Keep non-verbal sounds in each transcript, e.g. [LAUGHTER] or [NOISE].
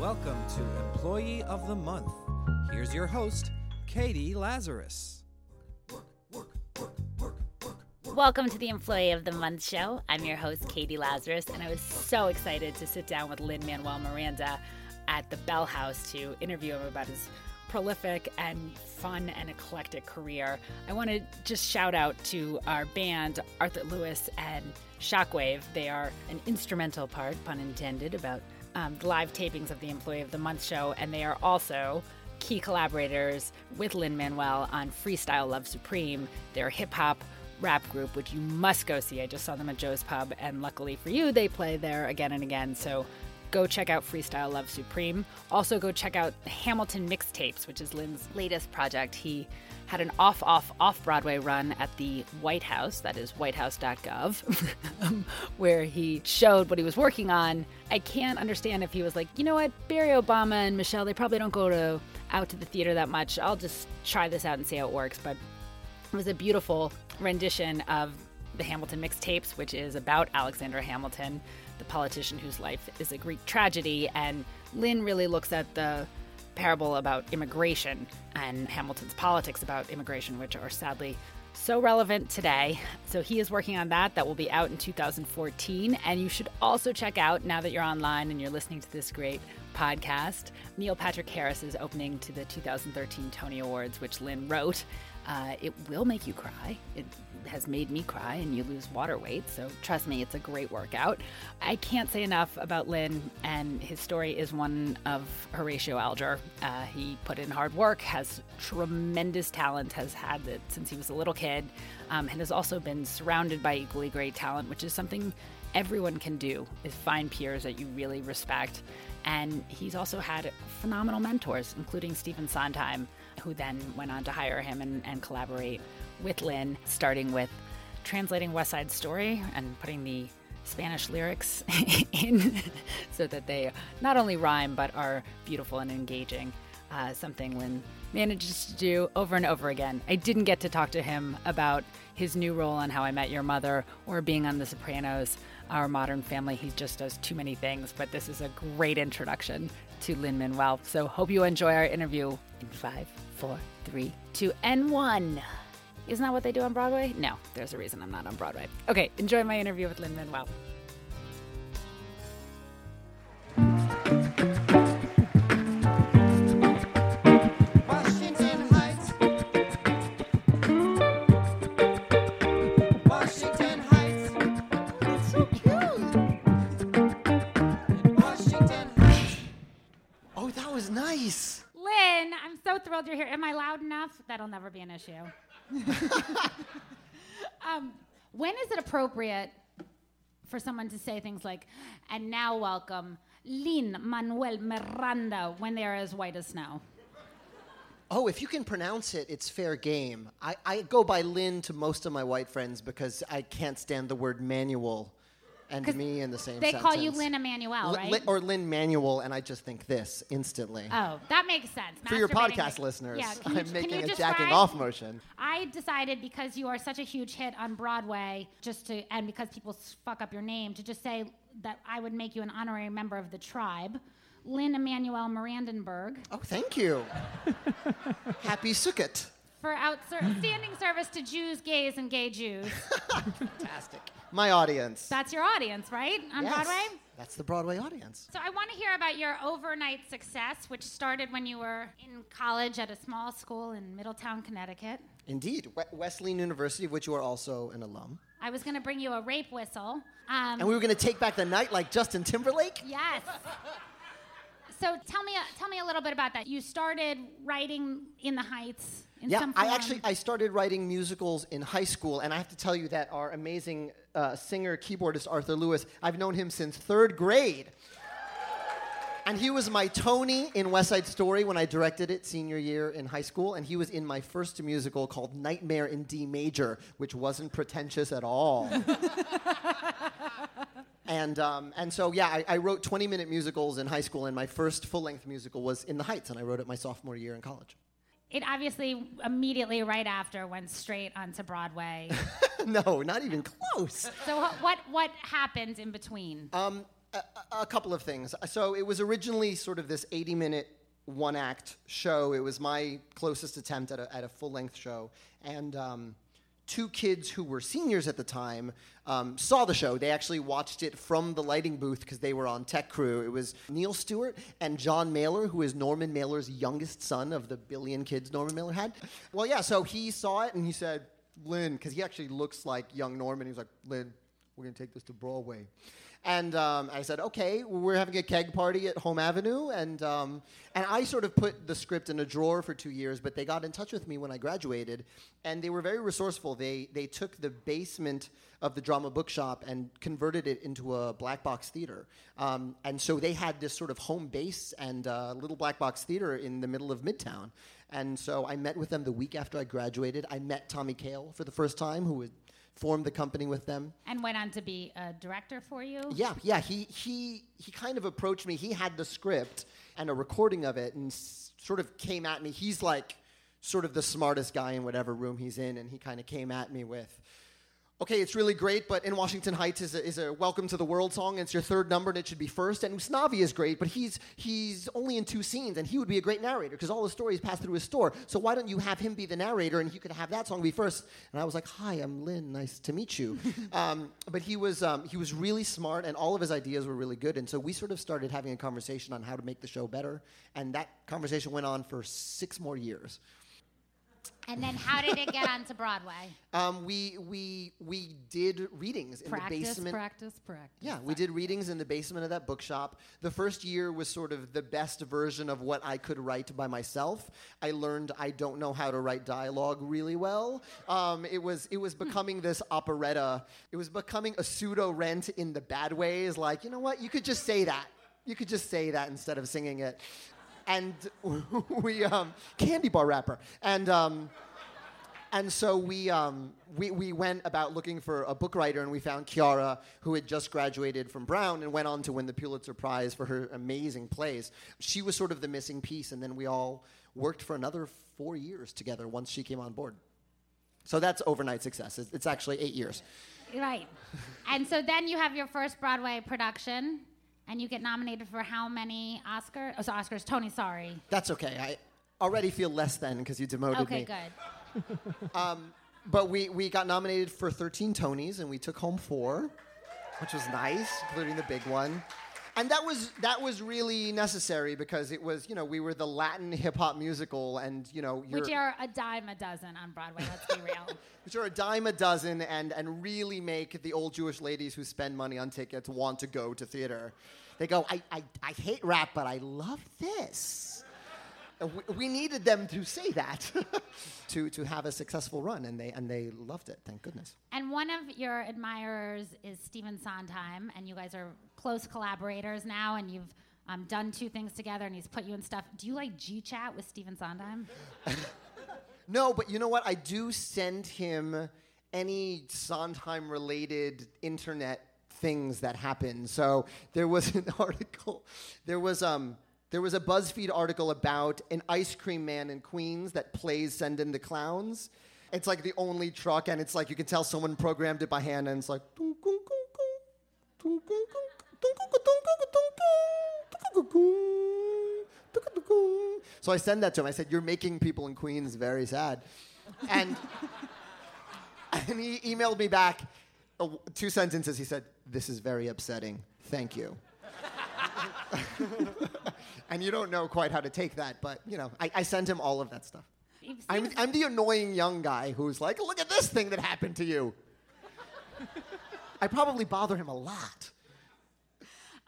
Welcome to Employee of the Month. Here's your host, Katie Lazarus. Welcome to the Employee of the Month show. I'm your host, Katie Lazarus, and I was so excited to sit down with Lin Manuel Miranda at the Bell House to interview him about his prolific and fun and eclectic career. I want to just shout out to our band, Arthur Lewis and Shockwave. They are an instrumental part, pun intended, about um, live tapings of the Employee of the Month show, and they are also key collaborators with Lin Manuel on Freestyle Love Supreme, their hip hop rap group, which you must go see. I just saw them at Joe's Pub, and luckily for you, they play there again and again. So go check out Freestyle Love Supreme. Also, go check out Hamilton Mixtapes, which is Lin's latest project. He had an off, off, off Broadway run at the White House, that is whitehouse.gov, [LAUGHS] um, where he showed what he was working on. I can't understand if he was like, you know what, Barry Obama and Michelle, they probably don't go to out to the theater that much. I'll just try this out and see how it works. But it was a beautiful rendition of the Hamilton mixtapes, which is about Alexander Hamilton, the politician whose life is a Greek tragedy. And Lin really looks at the parable about immigration and Hamilton's politics about immigration, which are sadly so relevant today. So he is working on that. That will be out in 2014. And you should also check out, now that you're online and you're listening to this great podcast, Neil Patrick Harris is opening to the 2013 Tony Awards, which Lin wrote. Uh, it will make you cry. It has made me cry, and you lose water weight. So trust me, it's a great workout. I can't say enough about Lin, and his story is one of Horatio Alger. Uh, he put in hard work, has tremendous talent, has had it since he was a little kid, um, and has also been surrounded by equally great talent, which is something everyone can do is find peers that you really respect. And he's also had phenomenal mentors, including Stephen Sondheim, who then went on to hire him and, and collaborate with Lin, starting with translating West Side Story and putting the Spanish lyrics [LAUGHS] in [LAUGHS] so that they not only rhyme but are beautiful and engaging. Uh, something Lin manages to do over and over again. I didn't get to talk to him about his new role on How I Met Your Mother or being on The Sopranos, our modern family. He just does too many things, but this is a great introduction to Lin Manuel. So hope you enjoy our interview in five, four, three, two, and one. Isn't that what they do on Broadway? No, there's a reason I'm not on Broadway. Okay, enjoy my interview with Lin Manuel. Washington Heights. Washington Heights. So cute. Washington Heights. Oh, that was nice. Lin, I'm so thrilled you're here. Am I loud enough? That'll never be an issue. [LAUGHS] um, when is it appropriate for someone to say things like, and now welcome Lin Manuel Miranda when they are as white as snow? Oh, if you can pronounce it, it's fair game. I, I go by Lin to most of my white friends because I can't stand the word manual and me in the same They sentence. call you Lin Emanuel, Li- right? li- or Lynn Manual, and I just think this instantly. oh, that makes sense. For your Masturbating- podcast listeners, yeah, can you- I'm can making you a describe- jacking off motion. I decided because you are such a huge hit on Broadway, just to and because people s- fuck up your name, to just say that I would make you an honorary member of the tribe, Lynn Emanuel Mirandenburg, Oh, thank you. [LAUGHS] Happy Sukkot. for outstanding service to Jews, gays, and gay Jews. [LAUGHS] Fantastic. My audience. That's your audience, right? On Yes, Broadway. That's the Broadway audience. So I want to hear about your overnight success, which started when you were in college at a small school in Middletown, Connecticut. Indeed. We- Wesleyan University, of which you are also an alum. I was going to bring you a rape whistle. Um, And we were going to take back the night like Justin Timberlake? Yes. [LAUGHS] So tell me, tell me a little bit about that. You started writing in the Heights in Yeah, I actually I started writing musicals in high school, and I have to tell you that our amazing uh, singer keyboardist Arthur Lewis, I've known him since third grade, and he was my Tony in West Side Story when I directed it senior year in high school, and he was in my first musical called Nightmare in D Major, which wasn't pretentious at all. [LAUGHS] And, um, and so, yeah, I, I wrote 20 minute musicals in high school, and my first full length musical was In the Heights, and I wrote it my sophomore year in college. It obviously immediately right after went straight onto Broadway. [LAUGHS] no, not even close. so wh- what what happened in between? Um, a, a couple of things. So it was originally sort of this 80 minute one act show. It was my closest attempt at a, at a full length show. And um, two kids who were seniors at the time um, saw the show. They actually watched it from the lighting booth because they were on tech crew. It was Neil Stewart and John Mailer, who is Norman Mailer's youngest son of the billion kids Norman Mailer had. Well, yeah, so he saw it and he said, Lin, because he actually looks like young Norman. He was like, Lin, we're going to take this to Broadway. And um, I said, okay, we're having a keg party at Home Avenue. And, um, and I sort of put the script in a drawer for two years, but they got in touch with me when I graduated. And they were very resourceful. They, they took the basement of the drama bookshop and converted it into a black box theater. Um, and so they had this sort of home base and uh, little black box theater in the middle of Midtown. And so I met with them the week after I graduated. I met Tommy Kail for the first time, who was formed the company with them. And went on to be a director for you? Yeah, yeah. He, he, he kind of approached me. He had the script and a recording of it and s- sort of came at me. He's like sort of the smartest guy in whatever room he's in, and he kind of came at me with, okay, it's really great, but in Washington Heights is a, is a Welcome to the World song, and it's your third number, and it should be first. And Usnavi is great, but he's, he's only in two scenes, and he would be a great narrator because all the stories pass through his store. So why don't you have him be the narrator, and you could have that song be first? And I was like, hi, I'm Lin, nice to meet you. [LAUGHS] um, but he was, um, he was really smart, and all of his ideas were really good. And so we sort of started having a conversation on how to make the show better, and that conversation went on for six more years. And then how did it get onto Broadway? [LAUGHS] Um, we, we, we did readings in practice, the basement. practice, practice. Yeah, we did readings in the basement of that bookshop. The first year was sort of the best version of what I could write by myself. I learned I don't know how to write dialogue really well. Um, it was it was becoming this operetta. It was becoming a pseudo rent in the bad ways. Like you know what, you could just say that. You could just say that instead of singing it. And [LAUGHS] we um, candy bar wrapper and. Um, and so we, um, we, we went about looking for a book writer, and we found Quiara, who had just graduated from Brown and went on to win the Pulitzer Prize for her amazing plays. She was sort of the missing piece, and then we all worked for another four years together once she came on board. So that's overnight success. It's, it's actually eight years. Right. and so then you have your first Broadway production, and you get nominated for how many Oscars? Oh, so Oscars, Tony, sorry. That's okay. I already feel less than because you demoted Okay, me. Okay, good. [LAUGHS] Um, but we, we got nominated for 13 Tonys, and we took home four, which was nice, including the big one. And that was that was really necessary because it was you know we were the Latin hip hop musical and you know you're, Which are a dime a dozen on Broadway, let's be real. [LAUGHS] which are a dime a dozen and and really make the old Jewish ladies who spend money on tickets want to go to theater. They go I I, I hate rap but I love this. We needed them to say that [LAUGHS] to to have a successful run and they and they loved it. Thank goodness. and one of your admirers is Stephen Sondheim, and you guys are close collaborators now, and you've um, done two things together, and he's put you in stuff. Do you like G Chat with Stephen Sondheim? [LAUGHS] No, but you know what? I do send him any Sondheim related internet things that happen. So there was an [LAUGHS] article. There was um there was a BuzzFeed article about an ice cream man in Queens that plays Send in the Clowns. It's like the only truck, and it's like you can tell someone programmed it by hand, and it's like. So I send that to him. I said, "You're making people in Queens very sad," and [LAUGHS] and he emailed me back uh, two sentences. He said, "This is very upsetting. Thank you." [LAUGHS] and you don't know quite how to take that, but you know, I, I sent him all of that stuff. I'm, I'm the annoying young guy who's like, "Look at this thing that happened to you." [LAUGHS] I probably bother him a lot.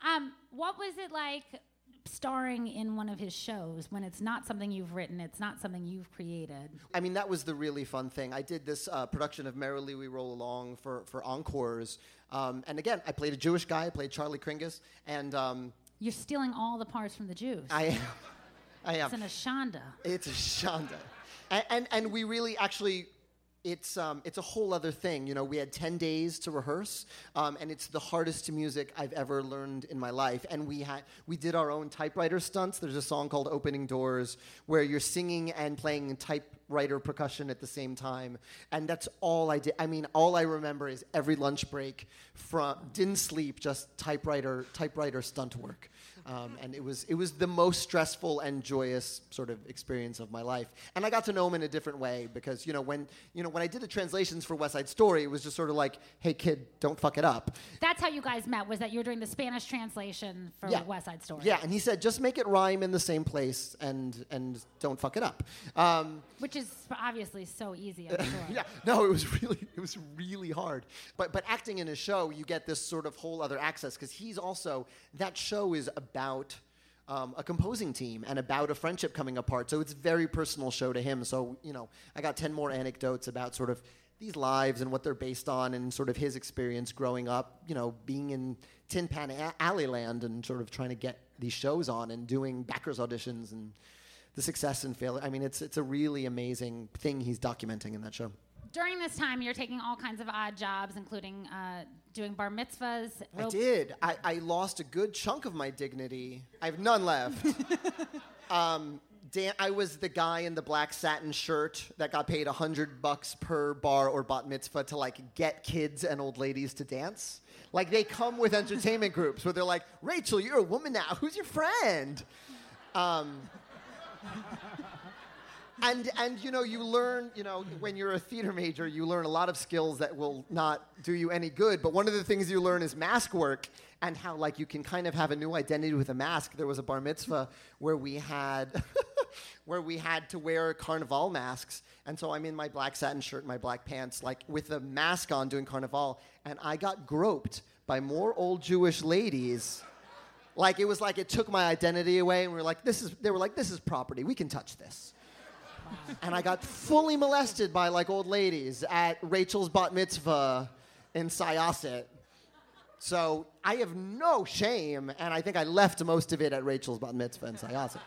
Um, what was it like starring in one of his shows when it's not something you've written, it's not something you've created? I mean, that was the really fun thing. I did this uh, production of Merrily We Roll Along for, for Encores. Um, and again, I played a Jewish guy, I played Charley Kringas, and um, You're stealing all the parts from the Jews. I am. I am. it's an Ashanda. It's a Shonda. And, and, and we really actually it's um, it's a whole other thing. You know, we had ten days to rehearse, um, and it's the hardest music I've ever learned in my life. And we had we did our own typewriter stunts. There's a song called "Opening Doors" where you're singing and playing typewriter percussion at the same time, and that's all I did. I mean, all I remember is every lunch break from didn't sleep, just typewriter typewriter stunt work. Um, and it was it was the most stressful and joyous sort of experience of my life. And I got to know him in a different way because you know when you know when I did the translations for West Side Story, it was just sort of like, "Hey kid, don't fuck it up." That's how you guys met. Was that you were doing the Spanish translation for Yeah. West Side Story? Yeah, and he said, "Just make it rhyme in the same place and and don't fuck it up." Um, Which is obviously so easy. [LAUGHS] Sure. yeah, no, it was [LAUGHS] really it was really hard. But but acting in a show, you get this sort of whole other access because he's also that show is about um, a composing team and about a friendship coming apart. So it's a very personal show to him. So you know, I got ten more anecdotes about sort of these lives and what they're based on and sort of his experience growing up. You know, being in Tin Pan A- Alley Land and sort of trying to get these shows on and doing backers auditions and the success and failure. I mean, it's it's a really amazing thing he's documenting in that show. During this time, you're taking all kinds of odd jobs, including uh, doing bar mitzvahs. I rope- did. I, I lost a good chunk of my dignity. I have none left. [LAUGHS] um, Dan, I was the guy in the black satin shirt that got paid a hundred bucks per bar or bat mitzvah to like get kids and old ladies to dance. Like they come with entertainment groups where they're like, Rachel, you're a woman now. Who's your friend? Um, and and you know you learn you know when you're a theater major you learn a lot of skills that will not do you any good. But one of the things you learn is mask work and how like you can kind of have a new identity with a mask. There was a bar mitzvah where we had [LAUGHS] where we had to wear carnival masks. And so i'm in my black satin shirt my black pants like with a mask on doing carnival. And i got groped by more old jewish ladies. Like it was like it took my identity away. And we were like this is they were like this is property. We can touch this and I got fully molested by like old ladies at Rachel's bat mitzvah in Syosset. So I have no shame, and I think I left most of it at Rachel's bat mitzvah in Syosset.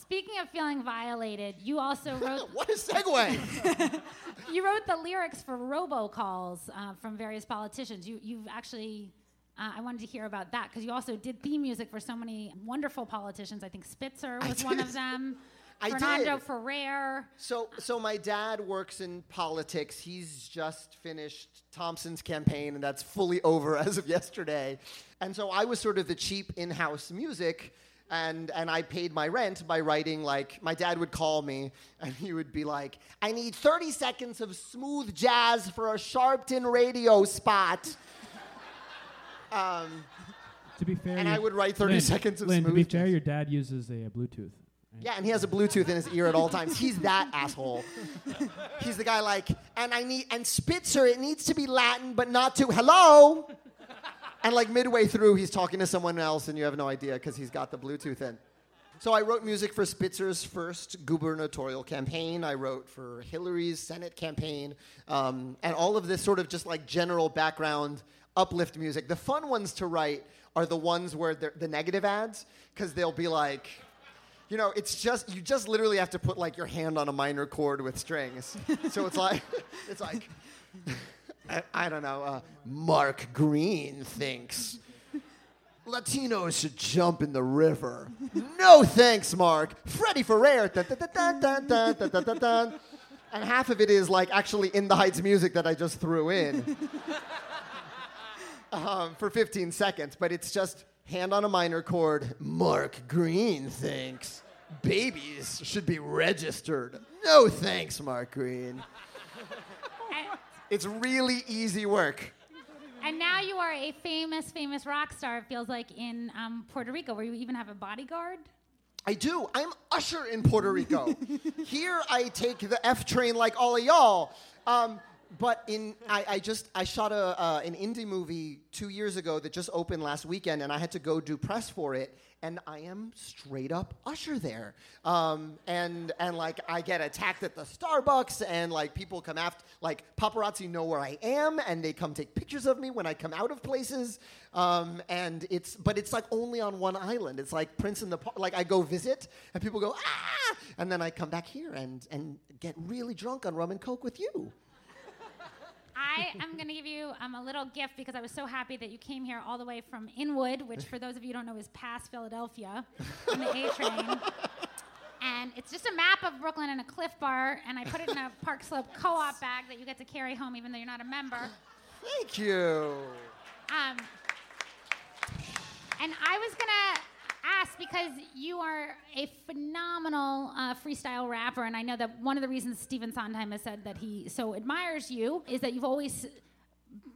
Speaking of feeling violated, you also [LAUGHS] wrote what a segue! [LAUGHS] you wrote the lyrics for robocalls uh, from various politicians. You you've actually. Uh, I wanted to hear about that because you also did theme music for so many wonderful politicians. I think Spitzer I was one did. of them. I Fernando did. Ferrer. So, so my dad works in politics. He's just finished Thompson's campaign, and that's fully [LAUGHS] over as of yesterday. And so I was sort of the cheap in-house music, and and I paid my rent by writing like my dad would call me, [LAUGHS] and he would be like, "I need 30 seconds of smooth jazz for a Sharpton radio spot." [LAUGHS] Um, To be fair, And I would write 30 Lin, seconds of Lin, to be smooth fair, jazz. your dad uses a, uh Bluetooth. Yeah, and he has a Bluetooth in his ear at all times. He's that asshole. [LAUGHS] He's the guy like, and I need and Spitzer, it needs to be Latin, but not too hello. And like midway through, he's talking to someone else, and you have no idea because he's got the Bluetooth in. So I wrote music for Spitzer's first gubernatorial campaign. I wrote for Hillary's Senate campaign, um, and all of this sort of just like general background uplift music. The fun ones to write are the ones where the negative ads, because they'll be like, you know, it's just you just literally have to put like your hand on a minor chord with strings. so it's like [LAUGHS] it's like I, I don't know. Uh, Mark Green thinks Latinos should jump in the river. no thanks, Mark. Freddie Ferrer. And half of it is like actually in the Heights music that I just threw in [LAUGHS] um, for 15 seconds, but it's just hand on a minor chord. Mark Green thinks babies should be registered. No thanks, Mark Green. [LAUGHS] It's really easy work. and now you are a famous, famous rock star, it feels like, in um, Puerto Rico, where you even have a bodyguard. I do. I'm Usher in Puerto Rico. [LAUGHS] Here I take the F train like all of y'all. Um, but in I, I just I shot a uh, an indie movie two years ago that just opened last weekend, and I had to go do press for it. And I am straight up Usher there, um, and and like I get attacked at the Starbucks, and like people come after, like paparazzi know where I am, and they come take pictures of me when I come out of places. Um, and it's but it's like only on one island. It's like Prince in the Par- like I go visit, and people go ah, and then I come back here and and get really drunk on rum and coke with you. I am going to give you um, a little gift because I was so happy that you came here all the way from Inwood, which, for those of you who don't know, is past Philadelphia on the A [LAUGHS] train. And it's just a map of Brooklyn and a Clif Bar, and I put it in a Park Slope co-op bag that you get to carry home, even though you're not a member. Thank you. Um, and I was gonna ask because you are a phenomenal uh, freestyle rapper, and I know that one of the reasons Stephen Sondheim has said that he so admires you is that you've always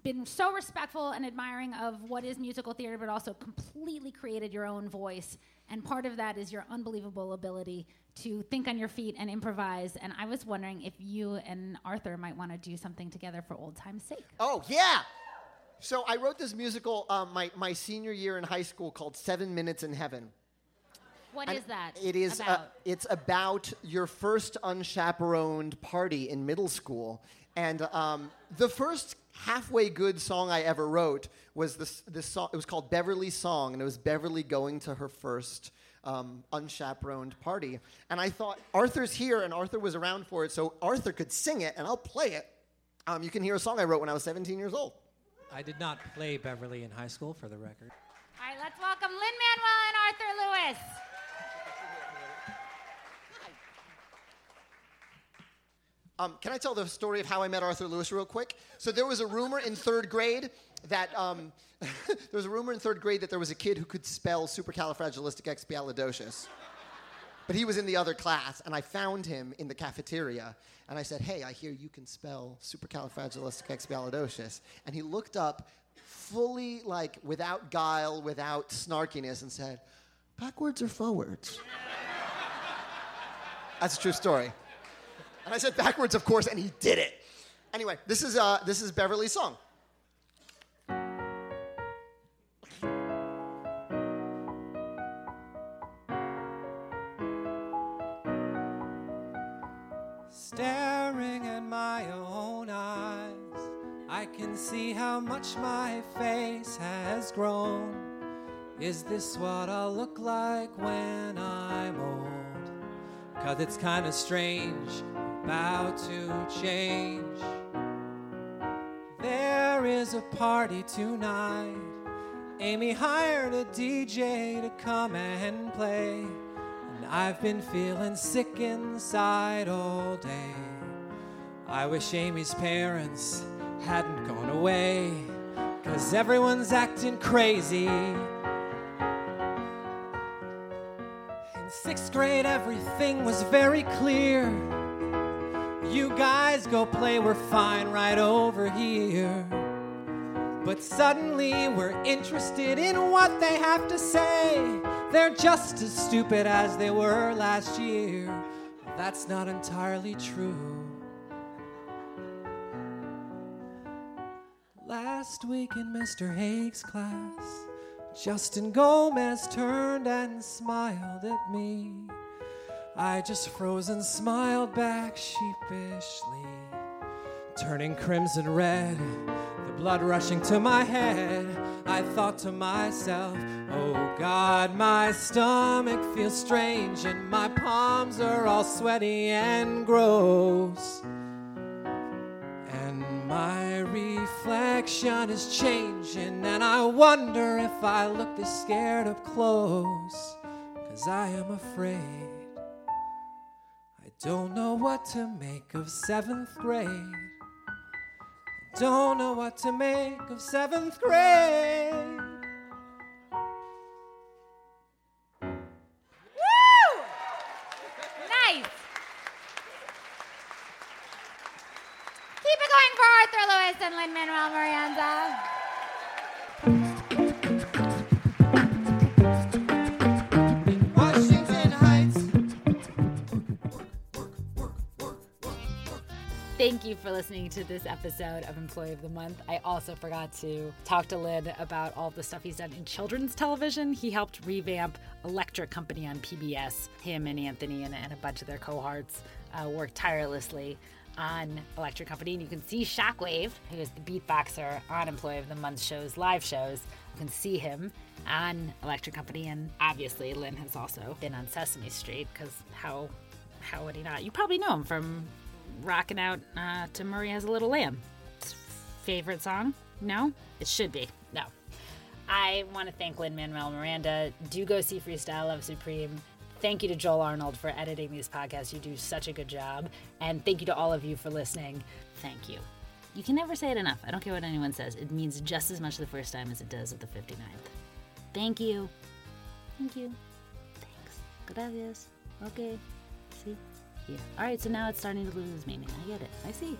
been so respectful and admiring of what is musical theater, but also completely created your own voice. And part of that is your unbelievable ability to think on your feet and improvise. And I was wondering if you and Arthur might want to do something together for old time's sake. Oh, yeah. So I wrote this musical um, my, my senior year in high school called Seven Minutes in Heaven. What And is that? It is. Uh, about? it's about your first unchaperoned party in middle school, and um, the first halfway good song I ever wrote was this. This song. It was called Beverly's Song, and it was Beverly going to her first. Um, unchaperoned party, and I thought Arthur's here, and Arthur was around for it, so Arthur could sing it, and I'll play it. Um, you can hear a song I wrote when I was 17 years old. I did not play Beverly in high school, for the record. All right, let's welcome Lin Manuel and Arthur Lewis. Um, can I tell the story of how I met Arthur Lewis real quick? So there was a rumor in third grade that um, [LAUGHS] there was a rumor in third grade that there was a kid who could spell supercalifragilisticexpialidocious. But he was in the other class, and I found him in the cafeteria, and I said, "Hey, I hear you can spell supercalifragilisticexpialidocious." And he looked up, fully like without guile, without snarkiness, and said, "Backwards or forwards?" That's a true story. And I said backwards, of course, and he did it. Anyway, this is, uh, this is Beverly's song. See how much my face has grown. Is this what I'll look like when I'm old? Cause it's kinda strange, about to change. There is a party tonight. Amy hired a DJ to come and play. And I've been feeling sick inside all day. I wish Amy's parents away. Cause everyone's acting crazy. In sixth grade, everything was very clear. You guys go play, we're fine right over here. But suddenly we're interested in what they have to say. They're just as stupid as they were last year. That's not entirely true. Last week in Mr. Haig's class, Justin Gomez turned and smiled at me. I just froze and smiled back sheepishly, turning crimson red, the blood rushing to my head. I thought to myself, oh God, my stomach feels strange, and my palms are all sweaty and gross. Reflection is changing, and I wonder if I look this scared up close, cause I am afraid. I don't know what to make of seventh grade. I don't know what to make of seventh grade. And Lin Manuel Miranda. Thank you for listening to this episode of Employee of the Month. I also forgot to talk to Lin about all the stuff he's done in children's television. He helped revamp Electric Company on PBS. Him and Anthony and, and a bunch of their cohorts uh, worked tirelessly on Electric Company. And you can see Shockwave, who is the beatboxer on Employee of the Month shows, live shows. You can see him on Electric Company. And obviously, Lin has also been on Sesame Street because how, how would he not? You probably know him from rocking out uh, to Murray Has a Little Lamb. Favorite song? No? It should be. No. I want to thank Lin Manuel Miranda. Do go see Freestyle Love Supreme. Thank you to Joel Arnold for editing these podcasts. You do such a good job. And thank you to all of you for listening. Thank you. You can never say it enough. I don't care what anyone says. It means just as much the first time as it does at the 59th. Thank you. Thank you. Thanks. Gracias. Okay. See? Yeah. All right, so now it's starting to lose meaning. I get it. I see.